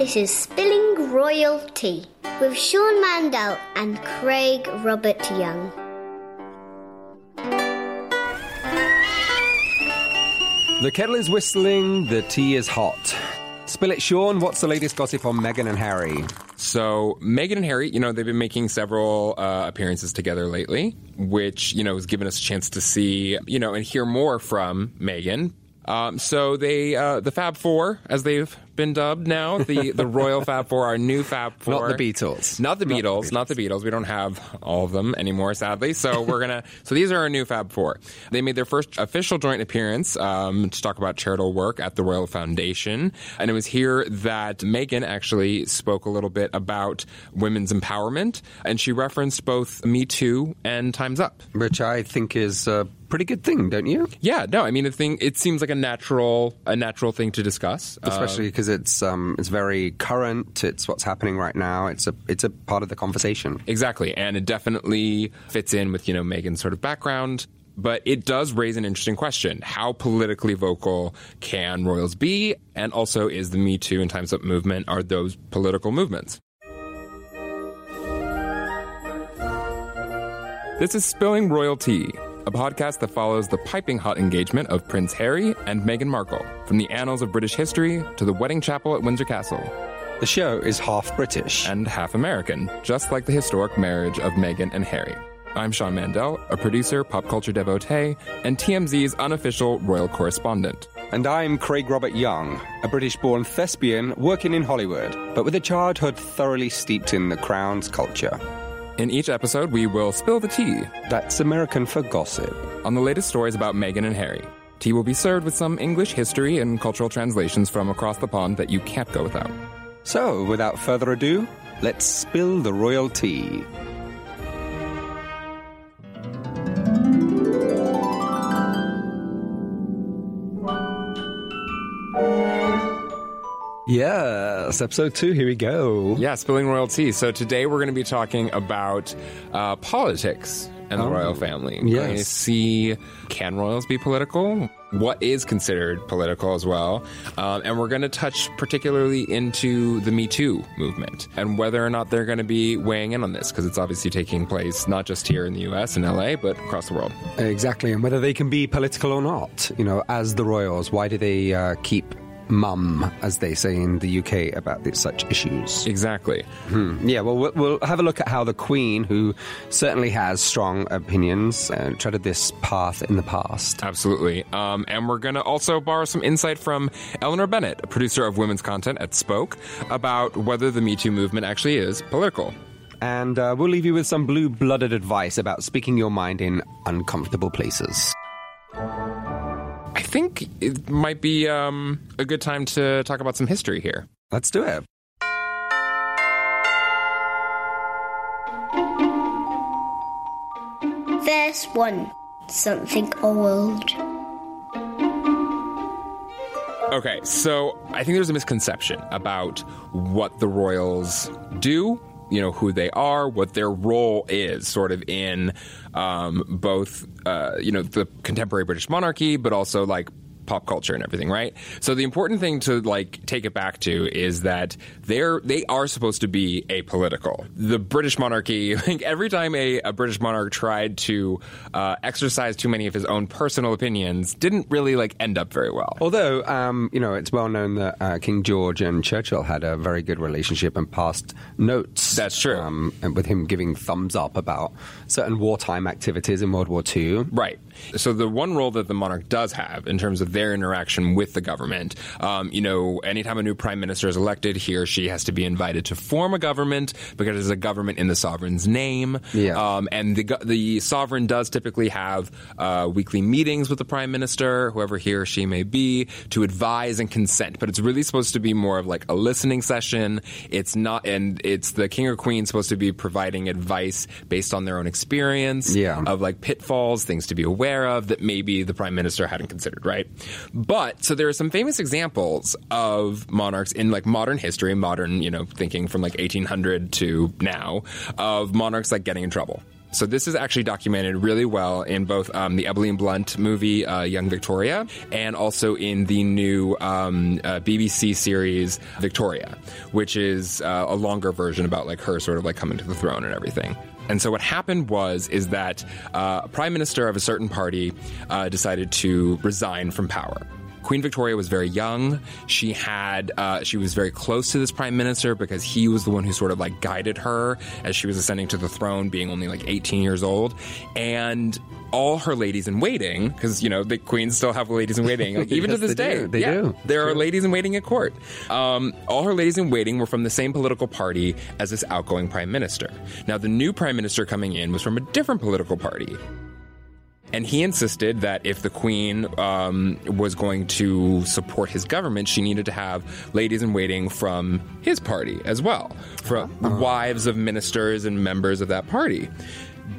This is Spilling Royal Tea with Sean Mandel and Craig Robert Young. The kettle is whistling, the tea is hot. Spill it, Sean. What's the latest gossip on Meghan and Harry? So Meghan and Harry, you know, they've been making several uh, appearances together lately, which you know has given us a chance to see, you know, and hear more from Meghan. Um, so they, uh, the Fab Four, as they've been dubbed now, the the Royal Fab Four, our new Fab Four, Not the Beatles. not the Beatles, not the Beatles. We don't have all of them anymore, sadly. So we're gonna. so these are our new Fab Four. They made their first official joint appearance um, to talk about charitable work at the Royal Foundation, and it was here that Meghan actually spoke a little bit about women's empowerment, and she referenced both Me Too and Times Up. Which I think is a pretty good thing, don't you? Yeah, no, I mean, the thing it seems like a natural a natural thing to discuss, Especially Um, because it's um, it's very current. It's what's happening right now. It's a it's a part of the conversation. Exactly, and it definitely fits in with you know Meghan's sort of background. But it does raise an interesting question: How politically vocal can royals be? And also, is the Me Too and Times Up movement are those political movements? This is Spilling Royal Tea, a podcast that follows the piping hot engagement of Prince Harry and Meghan Markle, from the annals of British history to the wedding chapel at Windsor Castle The show is half British. and half American, just like the historic marriage of Meghan and Harry. I'm Sean Mandel, a producer, pop culture devotee, and TMZ's unofficial royal correspondent. And I'm Craig Robert Young, a British born thespian working in Hollywood, but with a childhood thoroughly steeped in the Crown's culture. In each episode, we will spill the tea That's American for gossip. on the latest stories about Meghan and Harry. Tea will be served with some English history and cultural translations from across the pond that you can't go without. So, without further ado, let's spill the royal tea. Yes, episode two, here we go. Yeah, spilling royal tea. So today we're going to be talking about uh, politics and the royal family. Yes. going to see can royals be political? What is considered political as well? Um, and we're going to touch particularly into the Me Too movement and whether or not they're going to be weighing in on this because it's obviously taking place not just here in the US and LA, but across the world. Exactly, and whether they can be political or not. You know, as the royals, why do they uh, keep mum, as they say in the UK, about these, such issues? Exactly. Yeah, well, well, we'll have a look at how the Queen, who certainly has strong opinions, uh, treaded this path in the past. Absolutely. Um, and we're going to also borrow some insight from Eleanor Bennett, a producer of women's content at Spoke, about whether the Me Too movement actually is political. And uh, we'll leave you with some blue blooded advice about speaking your mind in uncomfortable places. I think it might be um, a good time to talk about some history here. Let's do it. Verse 1 Something old. Okay, so I think there's a misconception about what the royals do, you know, who they are, what their role is, sort of in um, both, uh, you know, the contemporary British monarchy, but also like pop culture and everything, right? So the important thing to like take it back to is that they're they are supposed to be apolitical. The British monarchy, like every time a, a British monarch tried to uh, exercise too many of his own personal opinions, didn't really like end up very well. Although, um, you know, it's well known that uh, King George and Churchill had a very good relationship and passed notes That's true. Um, and with him giving thumbs up about certain wartime activities in World War II. Right. So the one role that the monarch does have in terms of their interaction with the government, um, you know, anytime a new prime minister is elected, he or she has to be invited to form a government because it's a government in the sovereign's name. Yeah. Um, and the the sovereign does typically have uh, weekly meetings with the prime minister, whoever he or she may be, to advise and consent. But it's really supposed to be more of like a listening session. It's not, and it's the king or queen supposed to be providing advice based on their own experience Yeah. of like pitfalls, things to be aware of that maybe the prime minister hadn't considered, right? But so there are some famous examples of monarchs in like modern history, modern, you know, thinking from like 1800 to now, of monarchs like getting in trouble. So this is actually documented really well in both um, the Emily Blunt movie uh, Young Victoria and also in the new um, uh, BBC series Victoria, which is uh, a longer version about like her sort of like coming to the throne and everything. And so what happened was is that uh, a prime minister of a certain party uh, decided to resign from power. Queen Victoria was very young. She had uh, she was very close to this prime minister because he was the one who sort of like guided her as she was ascending to the throne, being only like 18 years old, and all her ladies in waiting because you know the queens still have ladies in waiting like, even Yes, to this they day. do. They yeah, do. There are ladies in waiting at court. Um, all her ladies in waiting were from the same political party as this outgoing prime minister. Now the new prime minister coming in was from a different political party. And he insisted that if the queen um, was going to support his government, she needed to have ladies in waiting from his party as well, from the wives of ministers and members of that party.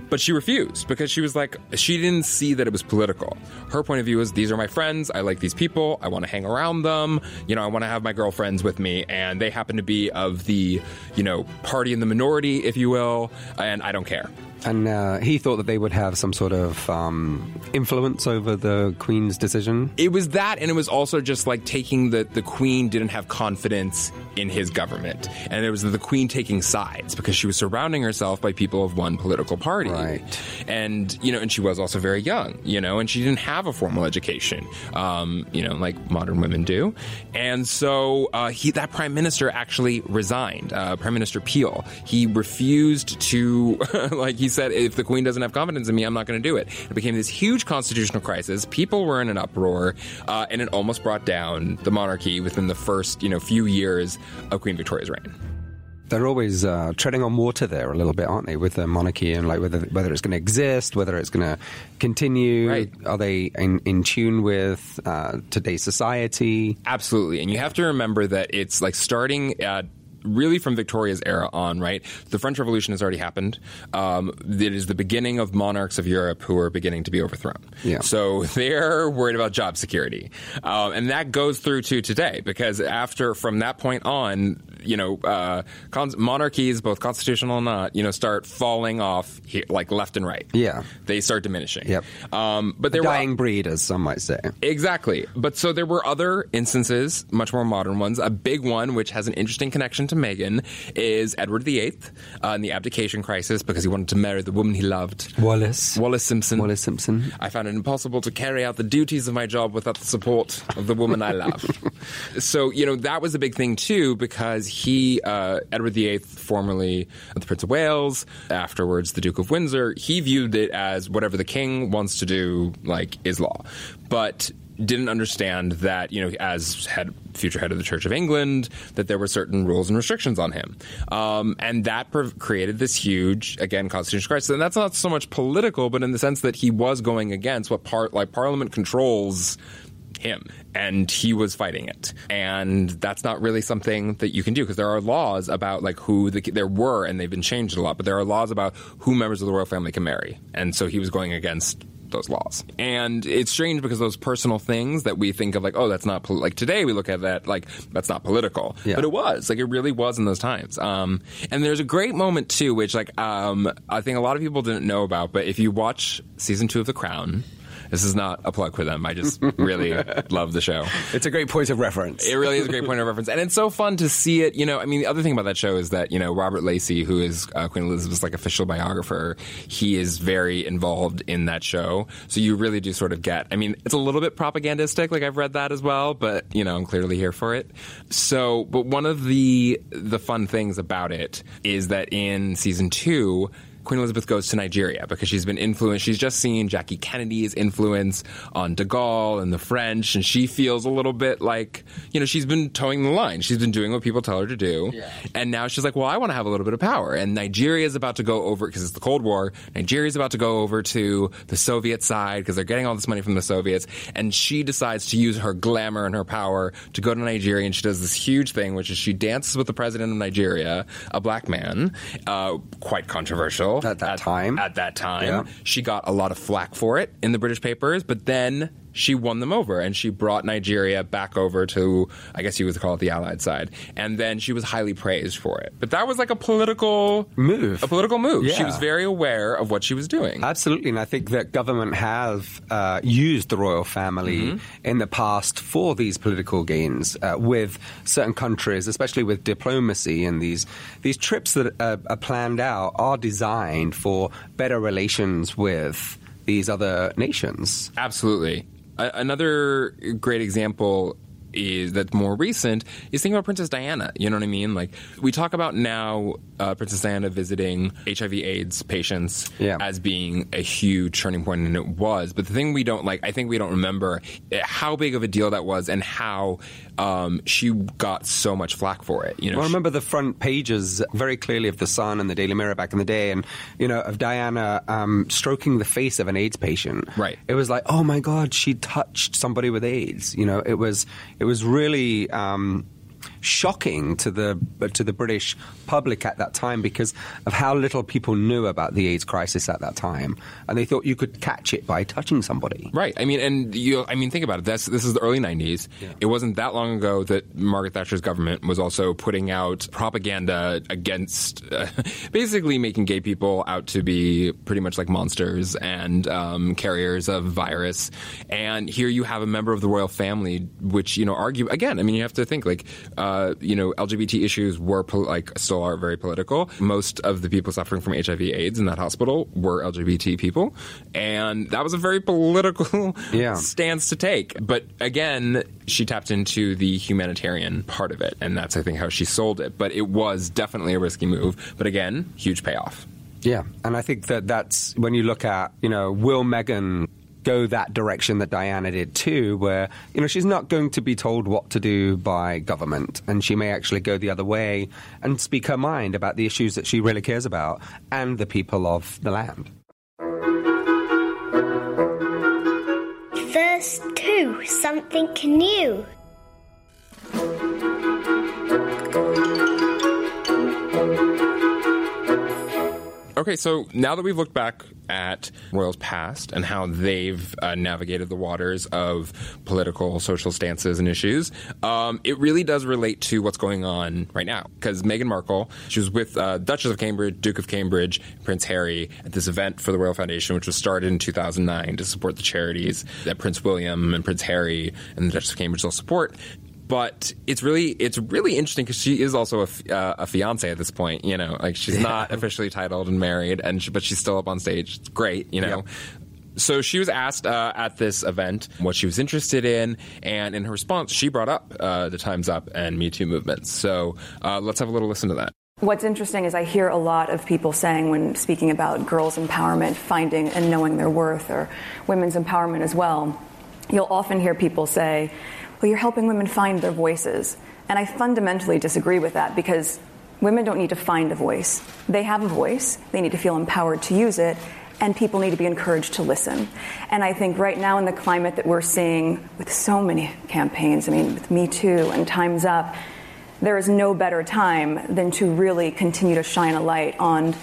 But she refused because she was like, she didn't see that it was political. Her point of view is, these are my friends. I like these people. I want to hang around them. You know, I want to have my girlfriends with me. And they happen to be of the, you know, party in the minority, if you will. And I don't care. And uh, he thought that they would have some sort of um, influence over the Queen's decision. It was that, and it was also just like taking that the queen didn't have confidence in his government, and it was the queen taking sides because she was surrounding herself by people of one political party, Right. And you know, and she was also very young, you know, and she didn't have a formal education, um, you know, like modern women do, and so uh, he that prime minister actually resigned, uh, Prime Minister Peel. He refused to, like he said, if the queen doesn't have confidence in me, I'm not going to do it. It became this huge constitutional crisis. People were in an uproar, uh, and it almost brought down the monarchy within the first, you know, few years of Queen Victoria's reign. They're always uh, treading on water there a little bit, aren't they, with the monarchy and like whether whether it's going to exist, whether it's going to continue. Right. Are they in, in tune with uh, today's society? Absolutely. And you have to remember that it's like starting at really from Victoria's era on, right? The French Revolution has already happened. Um, it is the beginning of monarchs of Europe who are beginning to be overthrown. Yeah. So they're worried about job security. Um, and that goes through to today because after, from that point on, you know, uh, cons- monarchies, both constitutional and not, you know, start falling off here, like left and right. Yeah. They start diminishing. Yep. Um, but there Dying were breed, as some might say. Exactly. But so there were other instances, much more modern ones. A big one, which has an interesting connection to Meghan, is Edward VIII uh, in the abdication crisis because he wanted to marry the woman he loved. Wallis. Wallis Simpson. Wallis Simpson. I found it impossible to carry out the duties of my job without the support of the woman I love. so, you know, that was a big thing too because he, uh, Edward VIII, formerly the Prince of Wales, afterwards the Duke of Windsor, he viewed it as whatever the king wants to do, like, is law. But didn't understand that, you know, as head, future head of the Church of England, that there were certain rules and restrictions on him. Um, and that pre- created this huge, again, constitutional crisis. And that's not so much political, but in the sense that he was going against what part, like Parliament controls him. And he was fighting it. And that's not really something that you can do because there are laws about like who the, there were and they've been changed a lot but there are laws about who members of the royal family can marry. And so he was going against those laws. And it's strange because those personal things that we think of like oh that's not pol-, like today we look at that like that's not political. Yeah. but it was. Like it really was in those times. Um, and there's a great moment too which like um, i think a lot of people didn't know about but if you watch season two of the crown This is not a plug for them. I just really love the show. It's a great point of reference. It really is a great point of reference, and it's so fun to see it. You know, I mean, the other thing about that show is that you know Robert Lacey, who is uh, Queen Elizabeth's like official biographer, he is very involved in that show. So you really do sort of get. I mean, it's a little bit propagandistic. Like I've read that as well, but you know, I'm clearly here for it. So, but one of the the fun things about it is that in season two Queen Elizabeth goes to Nigeria because she's been influenced. She's just seen Jackie Kennedy's influence on de Gaulle and the French, and she feels a little bit like, you know, she's been toeing the line. She's been doing what people tell her to do. Yeah. And now she's like, well, I want to have a little bit of power. And Nigeria is about to go over, because it's the Cold War, Nigeria is about to go over to the Soviet side because they're getting all this money from the Soviets. And she decides to use her glamour and her power to go to Nigeria, and she does this huge thing, which is she dances with the president of Nigeria, a black man, uh, quite controversial at that at, time. At that time, Yeah. she got a lot of flack for it in the British papers, but then she won them over and she brought Nigeria back over to, I guess you would call it the Allied side. And then she was highly praised for it. But that was like a political Move. A political move. She was very aware of what she was doing. Absolutely, and I think that government have uh, used the royal family in the past for these political gains uh, with certain countries, especially with diplomacy. And these these trips that uh, are planned out are designed for better relations with these other nations. Absolutely. Another great example is that's more recent is thinking about Princess Diana. You know what I mean? Like we talk about now, uh, Princess Diana visiting HIV/AIDS patients Yeah. as being a huge turning point, and it was. But the thing we don't like, I think we don't remember eh, how big of a deal that was, and how um, she got so much flack for it. You know, Well, I remember the front pages very clearly of the Sun and the Daily Mirror back in the day, and you know of Diana um, stroking the face of an AIDS patient. Right. It was like, oh my God, she touched somebody with AIDS. You know, it was it was really. Um, Shocking to the to the British public at that time because of how little people knew about the AIDS crisis at that time, and they thought you could catch it by touching somebody. Right. I mean, and you. I mean, think about it. That's this is the early '90s. It wasn't that long ago that Margaret Thatcher's government was also putting out propaganda against, uh, basically making gay people out to be pretty much like monsters and um, carriers of virus. And here you have a member of the royal family, which you know argue again. I mean, you have to think like, uh, you know, LGBT issues were pol- like still are very political. Most of the people suffering from HIV/AIDS in that hospital were LGBT people, and that was a very political Yeah. stance to take. But again, she tapped into the humanitarian part of it, and that's I think how she sold it. But it was definitely a risky move. But again, huge payoff. Yeah, and I think that that's when you look at, you know, will Meghan go that direction that Diana did too, where, you know, she's not going to be told what to do by government, and she may actually go the other way and speak her mind about the issues that she really cares about and the people of the land. Verse 2 Something new. Okay, so now that we've looked back at royals past and how they've uh, navigated the waters of political, social stances and issues, um, it really does relate to what's going on right now. Because Meghan Markle, she was with uh, Duchess of Cambridge, Duke of Cambridge, Prince Harry at this event for the Royal Foundation, which was started in 2009 to support the charities that Prince William and Prince Harry and the Duchess of Cambridge will support but it's really it's really interesting because she is also a, f- uh, a fiance at this point. You know, like she's not officially titled and married, and she, but she's still up on stage. It's great, you know. So she was asked uh, at this event what she was interested in, and in her response, she brought up uh, the Times Up and Me Too movements. So uh, let's have a little listen to that. What's interesting is I hear a lot of people saying when speaking about girls' empowerment, finding and knowing their worth, or women's empowerment as well, you'll often hear people say, well, you're helping women find their voices. And I fundamentally disagree with that because women don't need to find a voice. They have a voice, they need to feel empowered to use it, and people need to be encouraged to listen. And I think right now, in the climate that we're seeing with so many campaigns, I mean, with Me Too and Time's Up, there is no better time than to really continue to shine a light on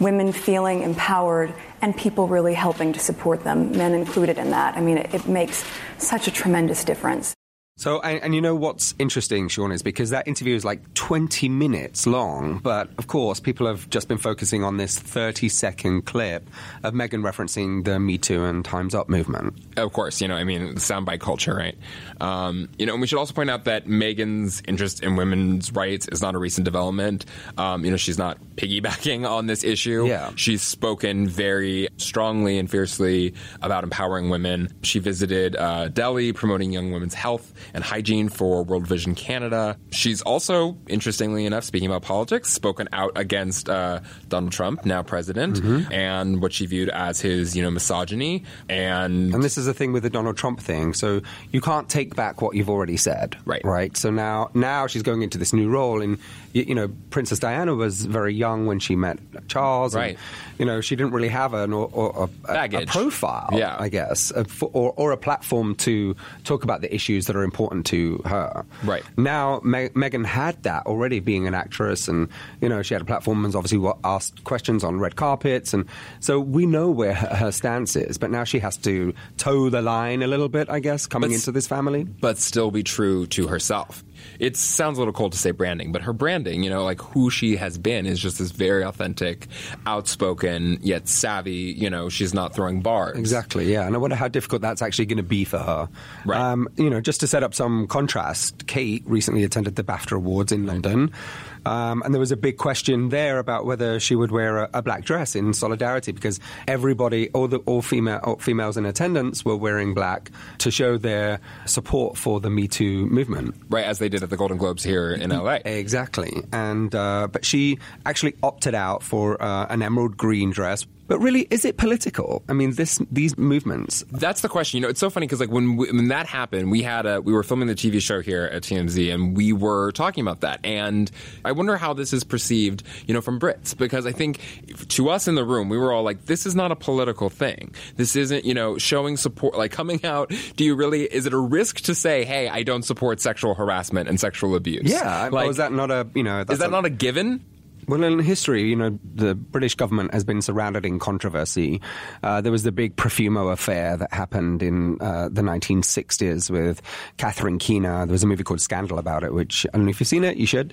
women feeling empowered and people really helping to support them, men included in that. I mean, it, it makes such a tremendous difference. So, and, and, you know what's interesting, Sean, is because that interview is like 20 minutes long, but of course, people have just been focusing on this 30 second clip of Meghan referencing the Me Too and Time's Up movement. Of course, you know, I mean, soundbite culture, right? Um, you know, and we should also point out that Meghan's interest in women's rights is not a recent development. Um, you know, she's not piggybacking on this issue. Yeah. She's spoken very strongly and fiercely about empowering women. She visited uh, Delhi promoting young women's health and hygiene for World Vision Canada. She's also, interestingly enough, speaking about politics, spoken out against uh, Donald Trump, now president, mm-hmm. and what she viewed as his, you know, misogyny. And and this is the thing with the Donald Trump thing. So you can't take back what you've already said, right? Right. So now, now she's going into this new role, and you, you know, Princess Diana was very young when she met Charles, right? And, you know, she didn't really have an or, or a, a, profile, yeah. I guess, a, or, or a platform to talk about the issues that are important to her. Right. Now, Me- Meghan had that already being an actress, and, you know, she had a platform and obviously asked questions on red carpets. And so we know where her, her stance is, but now she has to toe the line a little bit, I guess, coming but, into this family. But still be true to herself it sounds a little cold to say branding, but her branding, you know, like who she has been is just this very authentic, outspoken, yet savvy, you know, she's not throwing bars. Exactly, yeah. And I wonder how difficult that's actually going to be for her. Right. Um, you know, just to set up some contrast, Kate recently attended the BAFTA Awards in London. Um, and there was a big question there about whether she would wear a, a black dress in solidarity because everybody, all the all female all females in attendance, were wearing black to show their support for the Me Too movement. Right, as they did at the Golden Globes here in LA. Exactly. And uh, but she actually opted out for uh, an emerald green dress but really, is it political? I mean, this these movements. That's the question. You know, it's so funny because like when we, when that happened, we had a we were filming the TV show here at TMZ, and we were talking about that. And I wonder how this is perceived, you know, from Brits because I think to us in the room, we were all like, this is not a political thing. This isn't, you know, showing support, like coming out. Do you really? Is it a risk to say, hey, I don't support sexual harassment and sexual abuse? Yeah. Like, is that not a you know? Is that a, not a given? Well, in history, you know, the British government has been surrounded in controversy. Uh, there was the big Profumo affair that happened in uh, the 1960s with Catherine Keener. There was a movie called Scandal about it, which I don't know if you've seen it, you should.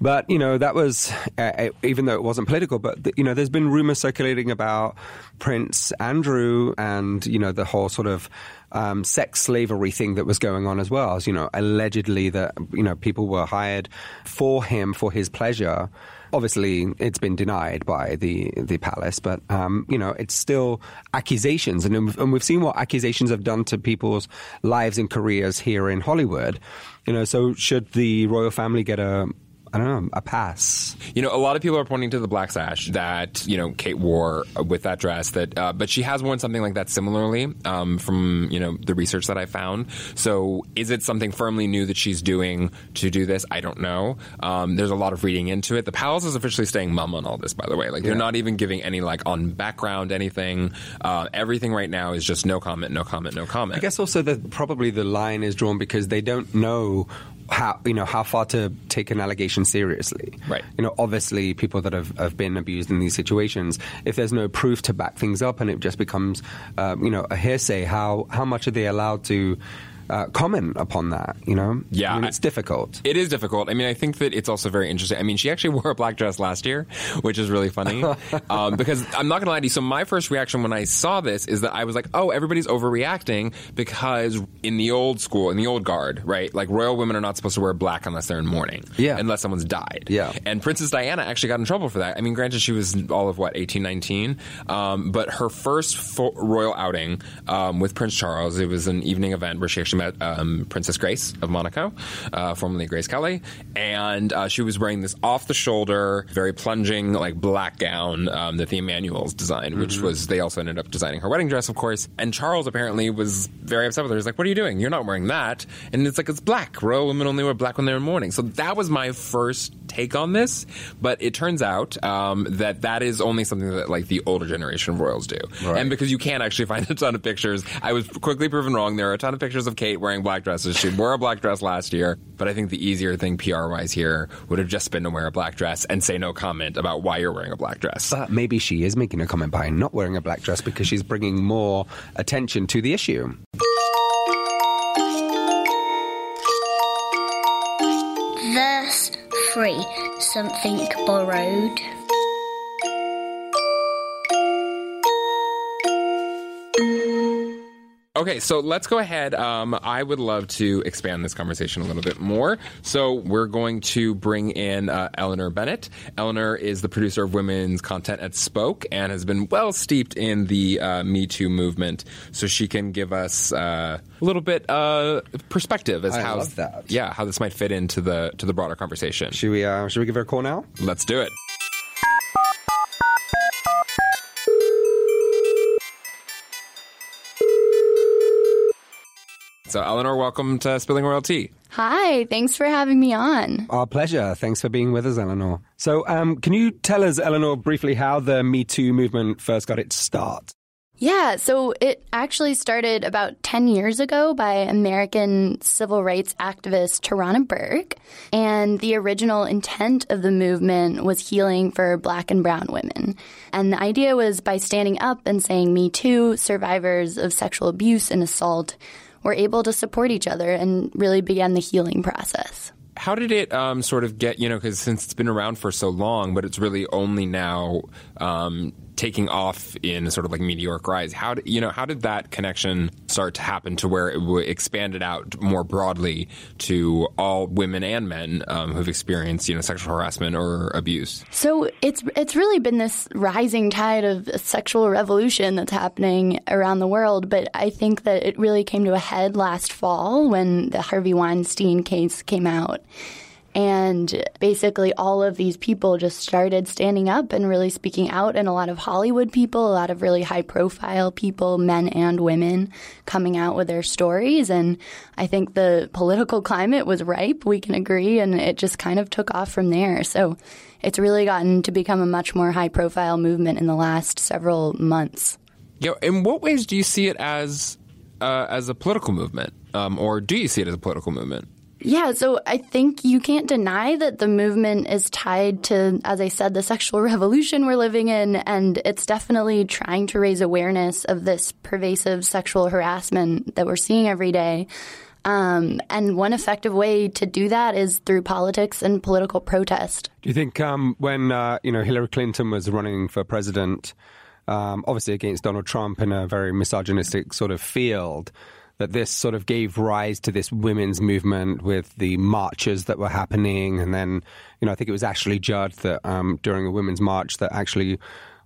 But, you know, that was, uh, even though it wasn't political, but, you know, there's been rumors circulating about Prince Andrew and, you know, the whole sort of um, sex slavery thing that was going on as well. As, you know, allegedly that, you know, people were hired for him for his pleasure obviously it's been denied by the the palace, but um, you know it's still accusations, and, and we've seen what accusations have done to people's lives and careers here in Hollywood. You know, so should the royal family get a I don't know, a pass. You know, a lot of people are pointing to the black sash that you know Kate wore with that dress. That, uh, but she has worn something like that similarly um, from you know the research that I found. So, is it something firmly new that she's doing to do this? I don't know. Um, there's a lot of reading into it. The palace is officially staying mum on all this, by the way. Like they're not even giving any like on background anything. Uh, everything right now is just no comment, no comment, no comment. I guess also that probably the line is drawn because they don't know how you know how far to take an allegation seriously. Right. You know, obviously, people that have, have been abused in these situations, if there's no proof to back things up, and it just becomes, um, you know, a hearsay, how how much are they allowed to? Uh, comment upon that. You know, yeah, I mean, it's difficult. It is difficult. I mean, I think that it's also very interesting. I mean, she actually wore a black dress last year, which is really funny um, because I'm not going to lie to you. So my first reaction when I saw this is that I was like, oh, everybody's overreacting because in the old school, in the old guard, right? Like royal women are not supposed to wear black unless they're in mourning, yeah, unless someone's died, yeah. And Princess Diana actually got in trouble for that. I mean, granted, she was all of what 18, 19, um, but her first royal outing um, with Prince Charles, it was an evening event where she actually um, Princess Grace of Monaco, uh, formerly Grace Kelly, and uh, she was wearing this off the shoulder, very plunging, like black gown um, that the Emanuels designed, which mm-hmm. was they also ended up designing her wedding dress, of course. And Charles apparently was very upset with her. He's like, "What are you doing? You're not wearing that." And it's like it's black. Royal women only wear black when they're in mourning. So that was my first take on this. But it turns out um, that that is only something that like the older generation of royals do. Right. And because you can't actually find a ton of pictures, I was quickly proven wrong. There are a ton of pictures of Kate hate wearing black dresses. She wore a black dress last year, but I think the easier thing PR wise here would have just been to wear a black dress and say no comment about why you're wearing a black dress. But maybe she is making a comment by not wearing a black dress because she's bringing more attention to the issue. Verse 3 Something Borrowed. Okay, so let's go ahead. Um, I would love to expand this conversation a little bit more. So we're going to bring in uh, Eleanor Bennett. Eleanor is the producer of women's content at Spoke and has been well steeped in the uh, Me Too movement. So she can give us uh, a little bit uh, perspective as I how yeah how this might fit into the to the broader conversation. Should we, uh, should we give her a call now? Let's do it. So, Eleanor, welcome to Spilling Royal Tea. Hi, thanks for having me on. Our pleasure. Thanks for being with us, Eleanor. So, um, can you tell us, Eleanor, briefly how the Me Too movement first got its start? Yeah, so it actually started about 10 years ago by American civil rights activist Tarana Burke. And the original intent of the movement was healing for black and brown women. And the idea was by standing up and saying, Me Too, survivors of sexual abuse and assault were able to support each other and really began the healing process. How did it um, sort of get, you know, because since it's been around for so long, but it's really only now um, taking off in sort of like meteoric rise. How did, you know, how did that connection start to happen to where it expanded out more broadly to all women and men um, who've experienced, you know, sexual harassment or abuse? So it's it's really been this rising tide of sexual revolution that's happening around the world, but I think that it really came to a head last fall when the Harvey Weinstein case came out. And basically, all of these people just started standing up and really speaking out. And a lot of Hollywood people, a lot of really high profile people, men and women, coming out with their stories. And I think the political climate was ripe, we can agree. And it just kind of took off from there. So it's really gotten to become a much more high profile movement in the last several months. Yeah, in what ways do you see it as uh, as a political movement, um, or do you see it as a political movement? Yeah, so I think you can't deny that the movement is tied to, as I said, the sexual revolution we're living in, and it's definitely trying to raise awareness of this pervasive sexual harassment that we're seeing every day. Um, and one effective way to do that is through politics and political protest. Do you think um, when uh, you know Hillary Clinton was running for president, um, obviously against Donald Trump in a very misogynistic sort of field, that this sort of gave rise to this women's movement with the marches that were happening, and then you know I think it was Ashley Judd that um, during a women's march that actually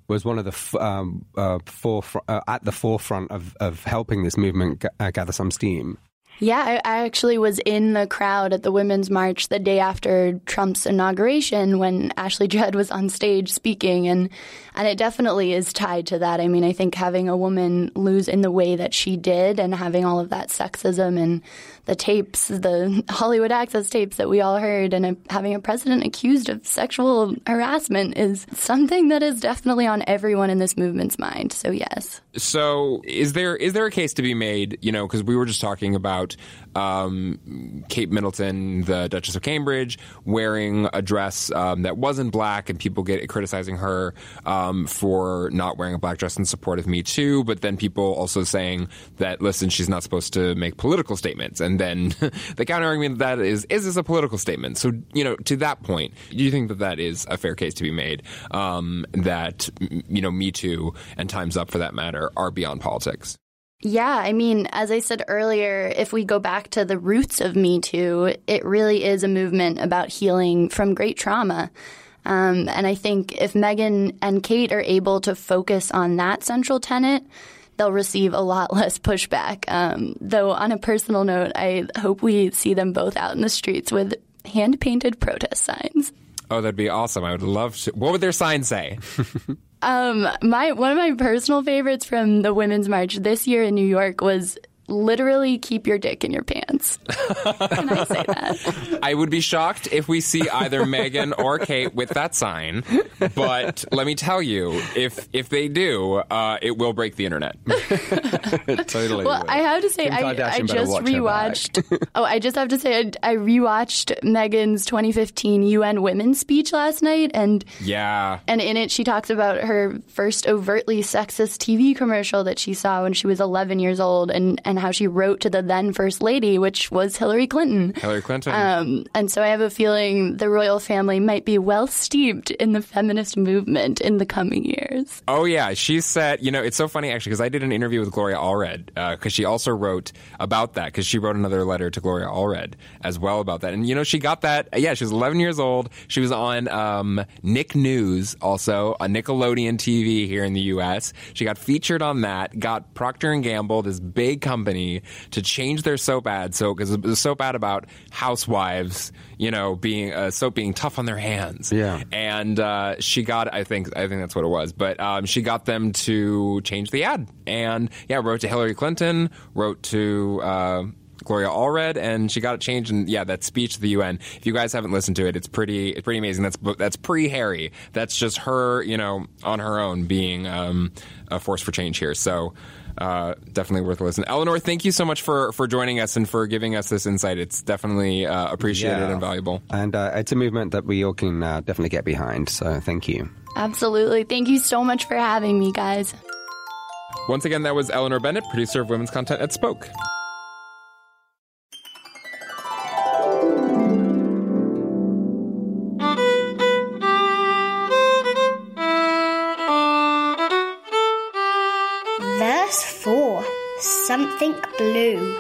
was one of the f- um, uh, forefront, uh, at the forefront of, of helping this movement g- uh, gather some steam. Yeah, I, I actually was in the crowd at the Women's March the day after Trump's inauguration when Ashley Judd was on stage speaking, and and it definitely is tied to that. I mean, I think having a woman lose in the way that she did, and having all of that sexism and the tapes, the Hollywood access tapes that we all heard, and having a president accused of sexual harassment is something that is definitely on everyone in this movement's mind. So yes. So is there is there a case to be made? You know, because we were just talking about um, Kate Middleton, the Duchess of Cambridge, wearing a dress um, that wasn't black, and people get criticizing her um, for not wearing a black dress in support of Me Too. But then people also saying that listen, she's not supposed to make political statements, and then the counter argument that is is this a political statement? So you know, to that point, do you think that that is a fair case to be made? Um, that you know, Me Too and Times Up, for that matter, are beyond politics. Yeah, I mean, as I said earlier, if we go back to the roots of Me Too, it really is a movement about healing from great trauma. Um, and I think if Meghan and Kate are able to focus on that central tenet, they'll receive a lot less pushback. Um, though, on a personal note, I hope we see them both out in the streets with hand painted protest signs. Oh, that'd be awesome. I would love to. What would their sign say? Um, my one of my personal favorites from the Women's March this year in New York was literally keep your dick in your pants. Can I say that? I would be shocked if we see either Meghan or Kate with that sign. But let me tell you, if if they do, uh, it will break the internet. totally. Well, would. I have to say, I, I just watch her back. rewatched. oh, I just have to say, I, I rewatched Meghan's 2015 UN Women's speech last night, and Yeah. and in it she talks about her first overtly sexist TV commercial that she saw when she was 11 years old, and and and how she wrote to the then First Lady, which was Hillary Clinton. Hillary Clinton. Um, and so I have a feeling the royal family might be well steeped in the feminist movement in the coming years. Oh yeah, she said. You know, it's so funny actually because I did an interview with Gloria Allred because uh, she also wrote about that because she wrote another letter to Gloria Allred as well about that. And you know, she got that. Yeah, she was 11 years old. She was on um, Nick News, also a Nickelodeon TV here in the U.S. She got featured on that. Got Procter and Gamble, this big company, to change their soap ad. So because it was a soap ad about housewives, you know, being uh, soap being tough on their hands. Yeah. And uh, she got, I think, I think that's what it was. But um, she got them to change the ad, and yeah, wrote to Hillary Clinton, wrote to. Uh, Gloria Allred, and she got it changed. And yeah, that speech to the UN. If you guys haven't listened to it, it's pretty it's pretty amazing. That's that's pre Harry. That's just her, you know, on her own being um, a force for change here. So. Uh, definitely worth a listen. Eleanor, thank you so much for, for joining us and for giving us this insight. It's definitely uh, appreciated Yeah. and valuable. And uh, it's a movement that we all can uh, definitely get behind. So thank you. Absolutely. Thank you so much for having me, guys. Once again, that was Eleanor Bennett, producer of women's content at Spoke. Something Blue.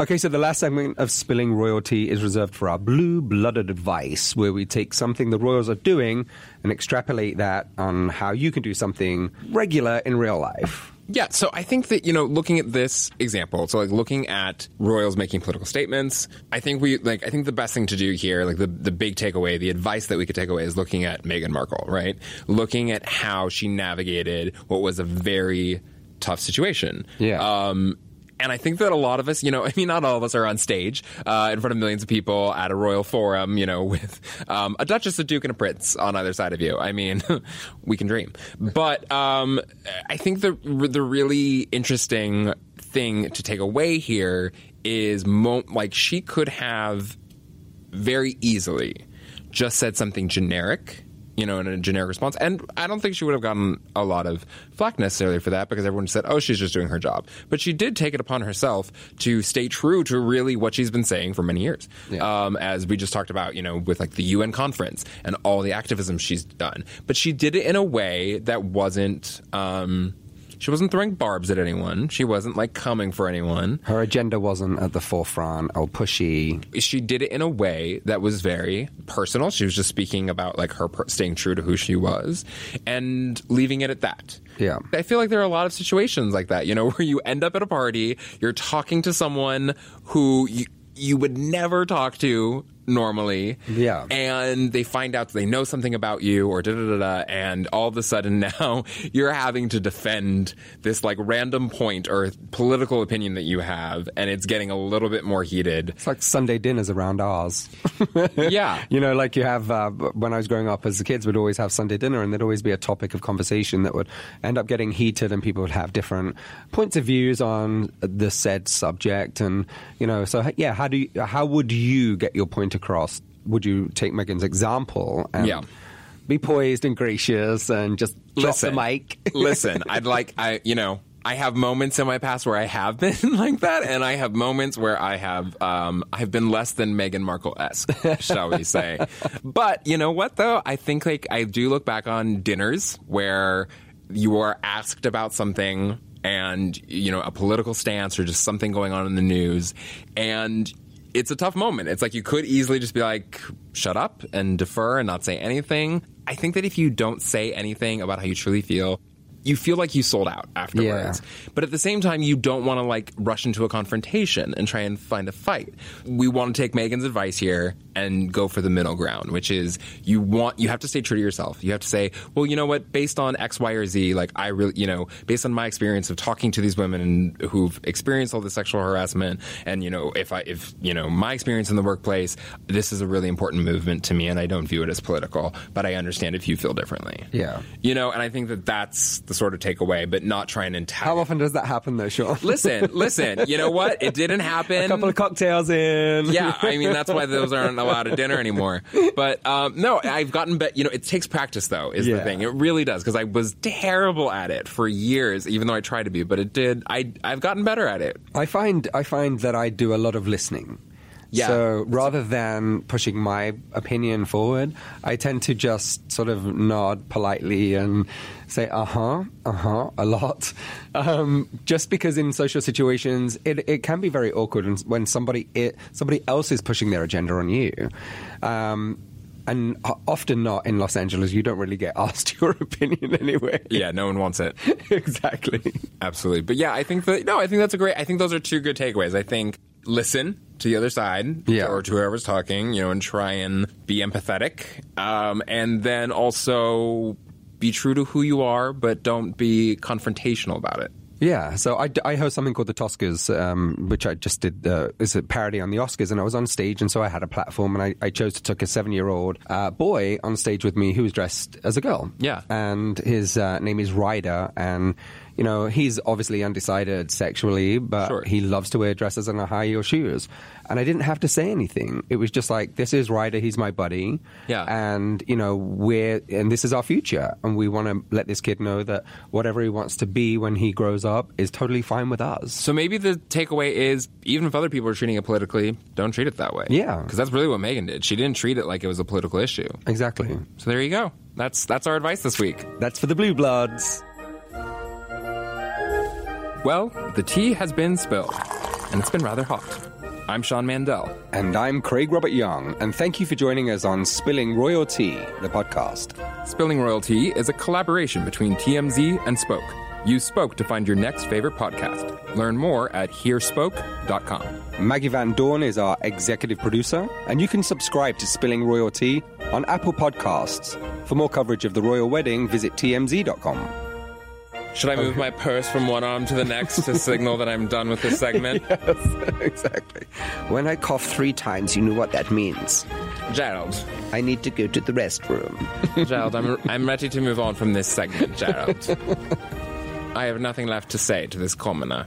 Okay, so the last segment of Spilling Royal Tea is reserved for our blue blooded advice, where we take something the royals are doing and extrapolate that on how you can do something regular in real life. Yeah, so I think that, you know, looking at this example, so like looking at royals making political statements, I think we like I think the best thing to do here, like the the big takeaway, the advice that we could take away is looking at Meghan Markle, right? Looking at how she navigated what was a very tough situation. Yeah. Um and I think that a lot of us, you know, I mean, not all of us are on stage uh, in front of millions of people at a royal forum, you know, with um, a duchess, a duke, and a prince on either side of you. I mean, we can dream. But um, I think the the really interesting thing to take away here is mo- like she could have very easily just said something generic, you know, in a generic response. And I don't think she would have gotten a lot of flack necessarily for that because everyone said, oh, she's just doing her job. But she did take it upon herself to stay true to really what she's been saying for many years. Um, as we just talked about, you know, with like the UN conference and all the activism she's done. But she did it in a way that wasn't. Um, she wasn't throwing barbs at anyone. She wasn't like coming for anyone. Her agenda wasn't at the forefront or pushy. she did it in a way that was very personal. She was just speaking about like her per- staying true to who she was and leaving it at that. Yeah. I feel like there are a lot of situations like that, you know, where you end up at a party, you're talking to someone who you, you would never talk to normally. Yeah. And they find out they know something about you or da da da da, and all of a sudden now you're having to defend this like random point or political opinion that you have, and it's getting a little bit more heated. It's like Sunday dinners around ours. Yeah. You know, like you have, uh, when I was growing up as the kids, would always have Sunday dinner and there'd always be a topic of conversation that would end up getting heated and people would have different points of views on the said subject. And, you know, so yeah, how do you, how would you get your point across? Would you take Meghan's example and Yeah. be poised and gracious and just drop listen, the mic? listen, I'd like I you know I have moments in my past where I have been like that, and I have moments where I have um, I've been less than Meghan Markle esque, shall we say? But you know what though? I think like I do look back on dinners where you are asked about something and you know a political stance or just something going on in the news and it's a tough moment. It's like you could easily just be like, shut up and defer and not say anything. I think that if you don't say anything about how you truly feel, you feel like you sold out afterwards. But at the same time, you don't want to like rush into a confrontation and try and find a fight. We want to take Meghan's advice here and go for the middle ground, which is you want you have to stay true to yourself. You have to say, well, you know what, based on X, Y, or Z, like I really, you know, based on my experience of talking to these women who've experienced all the sexual harassment, and you know, if I, if you know, my experience in the workplace, this is a really important movement to me, and I don't view it as political, but I understand if you feel differently. Yeah. You know, and I think that that's the the sort of takeaway, but not try and antagonise. How often does that happen, though, Sean? Listen, listen. You know what? It didn't happen. A couple of cocktails in. yeah, I mean that's why those aren't allowed at dinner anymore. But um, no, I've gotten better. You know, it takes practice though. Is Yeah. the thing. It really does because I was terrible at it for years, even though I tried to be. But it did. I I've gotten better at it. I find I find that I do a lot of listening. Yeah. So rather than pushing my opinion forward, I tend to just sort of nod politely and say uh huh, uh huh a lot. Um, just because in social situations it, it can be very awkward when- when somebody it, somebody else is pushing their agenda on you. Um, and often not in Los Angeles, you don't really get asked your opinion anyway. Yeah, no one wants it. exactly. Absolutely. But yeah, I think that no, I think that's a great. I think those are two good takeaways. I think listen to the other side, Yeah. or to whoever's talking, you know, and try and be empathetic, um, and then also be true to who you are, but don't be confrontational about it. Yeah, so I, I host something called the Toscas, um, which I just did. Uh, it's a parody on the Oscars, and I was on stage, and so I had a platform, and I, I chose to take a seven-year-old uh, boy on stage with me who was dressed as a girl. Yeah. and his uh, name is Ryder, and you know he's obviously undecided sexually, but Sure. he loves to wear dresses and high heel shoes. And I didn't have to say anything. It was just like, this is Ryder, he's my buddy. Yeah. And, you know, we're, and this is our future. And we want to let this kid know that whatever he wants to be when he grows up is totally fine with us. So maybe the takeaway is even if other people are treating it politically, don't treat it that way. Yeah. because that's really what Meghan did. She didn't treat it like it was a political issue. Exactly. So there you go. That's that's our advice this week. That's for the Blue Bloods. Well, the tea has been spilled, and it's been rather hot. I'm Sean Mandel. And I'm Craig Robert Young, and thank you for joining us on Spilling Royal Tea, the podcast. Spilling Royal Tea is a collaboration between TMZ and Spoke. Use Spoke to find your next favorite podcast. Learn more at hearspoke.com. Maggie Van Dorn is our executive producer, and you can subscribe to Spilling Royal Tea on Apple Podcasts. For more coverage of the royal wedding, visit tmz.com. Should I move my purse from one arm to the next to signal that I'm done with this segment? Yes, exactly. When I cough three times, you know what that means. Gerald. I need to go to the restroom. Gerald, I'm, I'm ready to move on from this segment, Gerald. I have nothing left to say to this commoner.